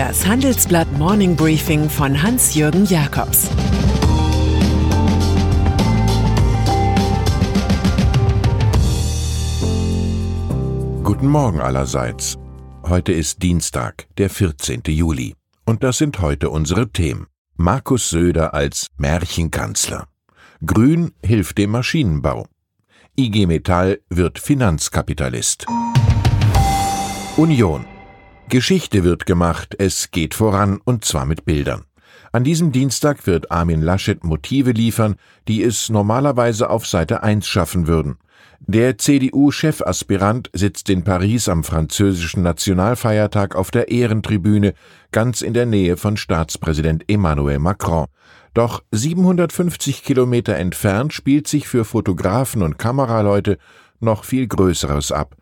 Das Handelsblatt Morning Briefing von Hans-Jürgen Jakobs Guten Morgen allerseits. Heute ist Dienstag, der 14. Juli. Und das sind heute unsere Themen. Markus Söder als Märchenkanzler. Grün hilft dem Maschinenbau. IG Metall wird Finanzkapitalist. Union. Geschichte wird gemacht, es geht voran und zwar mit Bildern. An diesem Dienstag wird Armin Laschet Motive liefern, die es normalerweise auf Seite 1 schaffen würden. Der CDU-Chefaspirant sitzt in Paris am französischen Nationalfeiertag auf der Ehrentribüne, ganz in der Nähe von Staatspräsident Emmanuel Macron. Doch 750 Kilometer entfernt spielt sich für Fotografen und Kameraleute noch viel Größeres ab.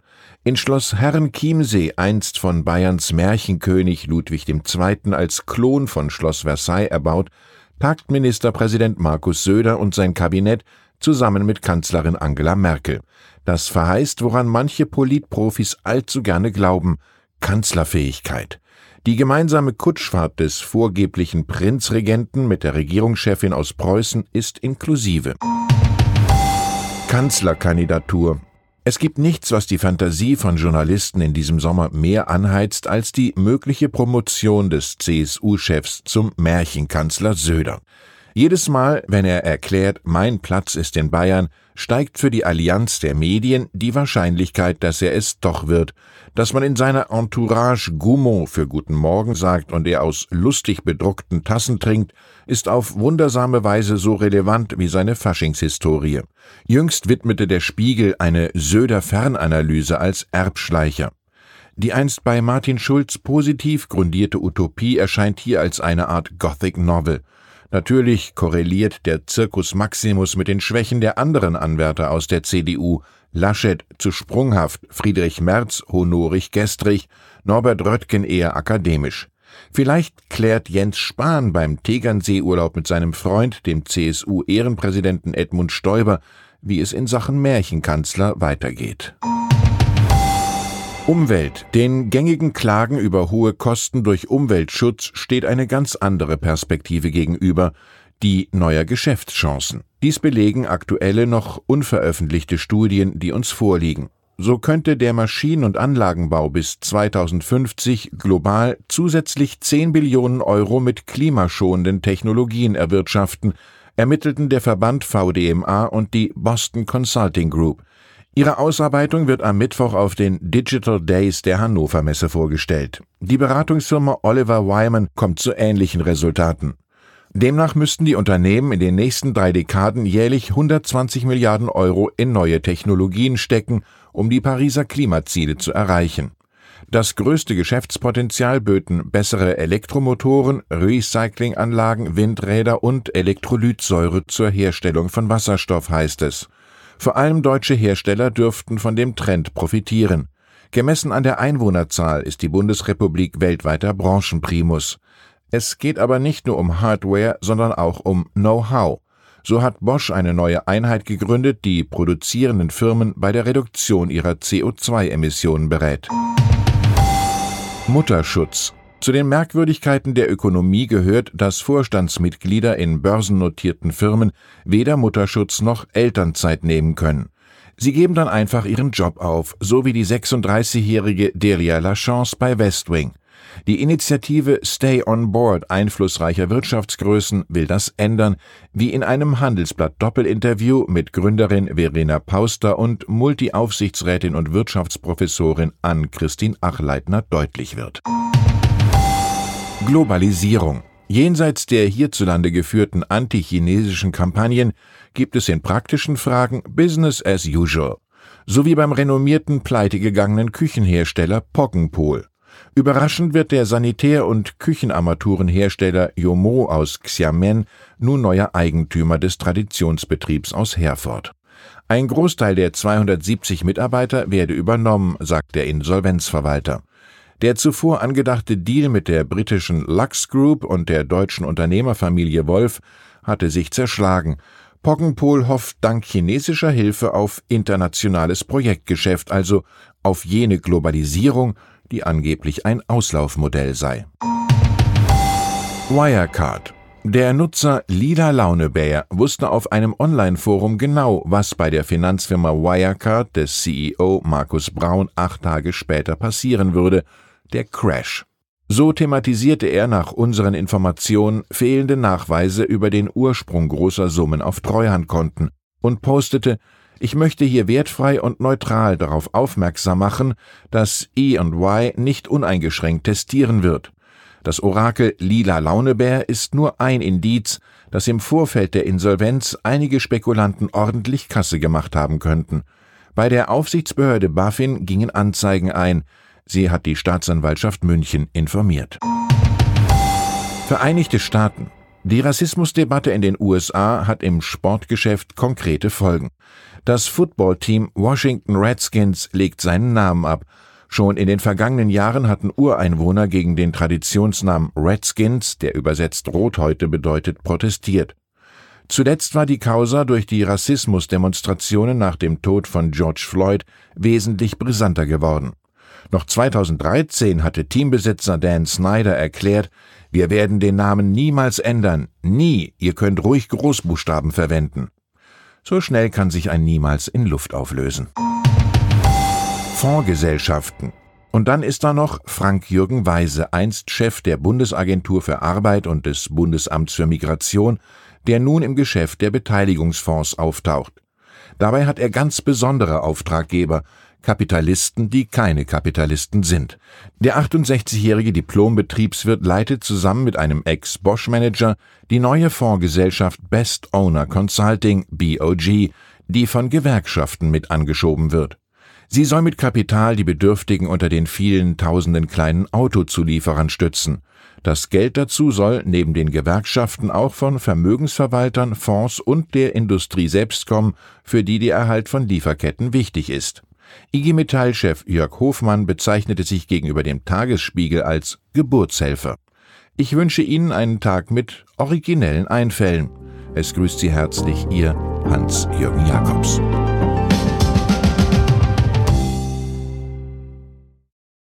In Schloss Herrenchiemsee, einst von Bayerns Märchenkönig Ludwig II. als Klon von Schloss Versailles erbaut, tagt Ministerpräsident Markus Söder und sein Kabinett zusammen mit Kanzlerin Angela Merkel. Das verheißt, woran manche Politprofis allzu gerne glauben, Kanzlerfähigkeit. Die gemeinsame Kutschfahrt des vorgeblichen Prinzregenten mit der Regierungschefin aus Preußen ist inklusive. Kanzlerkandidatur. Es gibt nichts, was die Fantasie von Journalisten in diesem Sommer mehr anheizt als die mögliche Promotion des CSU-Chefs zum Märchenkanzler Söder. Jedes Mal, wenn er erklärt, mein Platz ist in Bayern, steigt für die Allianz der Medien die Wahrscheinlichkeit, dass er es doch wird, dass man in seiner Entourage Goumont für Guten Morgen sagt und er aus lustig bedruckten Tassen trinkt, ist auf wundersame Weise so relevant wie seine Faschingshistorie. Jüngst widmete der Spiegel eine Söder-Fernanalyse als Erbschleicher. Die einst bei Martin Schulz positiv grundierte Utopie erscheint hier als eine Art Gothic Novel. Natürlich korreliert der Circus Maximus mit den Schwächen der anderen Anwärter aus der CDU. Laschet zu sprunghaft, Friedrich Merz honorig gestrig, Norbert Röttgen eher akademisch. Vielleicht klärt Jens Spahn beim Tegernseeurlaub mit seinem Freund, dem CSU-Ehrenpräsidenten Edmund Stoiber, wie es in Sachen Märchenkanzler weitergeht. Umwelt. Den gängigen Klagen über hohe Kosten durch Umweltschutz steht eine ganz andere Perspektive gegenüber, die neuer Geschäftschancen. Dies belegen aktuelle noch unveröffentlichte Studien, die uns vorliegen. So könnte der Maschinen- und Anlagenbau bis 2050 global zusätzlich 10 Billionen Euro mit klimaschonenden Technologien erwirtschaften, ermittelten der Verband VDMA und die Boston Consulting Group. Ihre Ausarbeitung wird am Mittwoch auf den Digital Days der Hannover Messe vorgestellt. Die Beratungsfirma Oliver Wyman kommt zu ähnlichen Resultaten. Demnach müssten die Unternehmen in den nächsten drei Dekaden jährlich 120 Milliarden Euro in neue Technologien stecken, um die Pariser Klimaziele zu erreichen. Das größte Geschäftspotenzial böten bessere Elektromotoren, Recyclinganlagen, Windräder und Elektrolytsäure zur Herstellung von Wasserstoff, heißt es. Vor allem deutsche Hersteller dürften von dem Trend profitieren. Gemessen an der Einwohnerzahl ist die Bundesrepublik weltweiter Branchenprimus. Es geht aber nicht nur um Hardware, sondern auch um Know-how. So hat Bosch eine neue Einheit gegründet, die produzierenden Firmen bei der Reduktion ihrer CO2-Emissionen berät. Mutterschutz zu den Merkwürdigkeiten der Ökonomie gehört, dass Vorstandsmitglieder in börsennotierten Firmen weder Mutterschutz noch Elternzeit nehmen können. Sie geben dann einfach ihren Job auf, so wie die 36-jährige Delia Lachance bei Westwing. Die Initiative Stay on Board einflussreicher Wirtschaftsgrößen will das ändern, wie in einem Handelsblatt Doppelinterview mit Gründerin Verena Pauster und Multiaufsichtsrätin und Wirtschaftsprofessorin Ann-Christine Achleitner deutlich wird. Globalisierung. Jenseits der hierzulande geführten antichinesischen Kampagnen gibt es in praktischen Fragen Business as usual, so wie beim renommierten pleitegegangenen Küchenhersteller Poggenpol. Überraschend wird der Sanitär- und Küchenarmaturenhersteller Yomo aus Xiamen nun neuer Eigentümer des Traditionsbetriebs aus Herford. Ein Großteil der 270 Mitarbeiter werde übernommen, sagt der Insolvenzverwalter. Der zuvor angedachte Deal mit der britischen Lux Group und der deutschen Unternehmerfamilie Wolf hatte sich zerschlagen. Poggenpol hofft dank chinesischer Hilfe auf internationales Projektgeschäft, also auf jene Globalisierung, die angeblich ein Auslaufmodell sei. Wirecard. Der Nutzer Lila Launebär wusste auf einem Online-Forum genau, was bei der Finanzfirma Wirecard des CEO Markus Braun acht Tage später passieren würde: der Crash. So thematisierte er nach unseren Informationen fehlende Nachweise über den Ursprung großer Summen auf Treuhandkonten und postete, ich möchte hier wertfrei und neutral darauf aufmerksam machen, dass E&Y nicht uneingeschränkt testieren wird. Das Orakel Lila Launebär ist nur ein Indiz, dass im Vorfeld der Insolvenz einige Spekulanten ordentlich Kasse gemacht haben könnten. Bei der Aufsichtsbehörde BaFin gingen Anzeigen ein. Sie hat die Staatsanwaltschaft München informiert. Vereinigte Staaten. Die Rassismusdebatte in den USA hat im Sportgeschäft konkrete Folgen. Das Footballteam Washington Redskins legt seinen Namen ab Schon in den vergangenen Jahren hatten Ureinwohner gegen den Traditionsnamen Redskins, der übersetzt Rothäute bedeutet, protestiert. Zuletzt war die Causa durch die Rassismusdemonstrationen nach dem Tod von George Floyd wesentlich brisanter geworden. Noch 2013 hatte Teambesitzer Dan Snyder erklärt, wir werden den Namen niemals ändern, nie, ihr könnt ruhig Großbuchstaben verwenden. So schnell kann sich ein Niemals in Luft auflösen. Fondsgesellschaften. Und dann ist da noch Frank-Jürgen Weise, einst Chef der Bundesagentur für Arbeit und des Bundesamts für Migration, der nun im Geschäft der Beteiligungsfonds auftaucht. Dabei hat er ganz besondere Auftraggeber, Kapitalisten, die keine Kapitalisten sind. Der 68-jährige Diplombetriebswirt leitet zusammen mit einem Ex-Bosch-Manager die neue Fondsgesellschaft Best Owner Consulting, BOG, die von Gewerkschaften mit angeschoben wird. Sie soll mit Kapital die Bedürftigen unter den vielen tausenden kleinen Autozulieferern stützen. Das Geld dazu soll neben den Gewerkschaften auch von Vermögensverwaltern, Fonds und der Industrie selbst kommen, für die der Erhalt von Lieferketten wichtig ist. IG Metall-Chef Jörg Hofmann bezeichnete sich gegenüber dem Tagesspiegel als Geburtshelfer. Ich wünsche Ihnen einen Tag mit originellen Einfällen. Es grüßt Sie herzlich Ihr Hans-Jürgen Jakobs.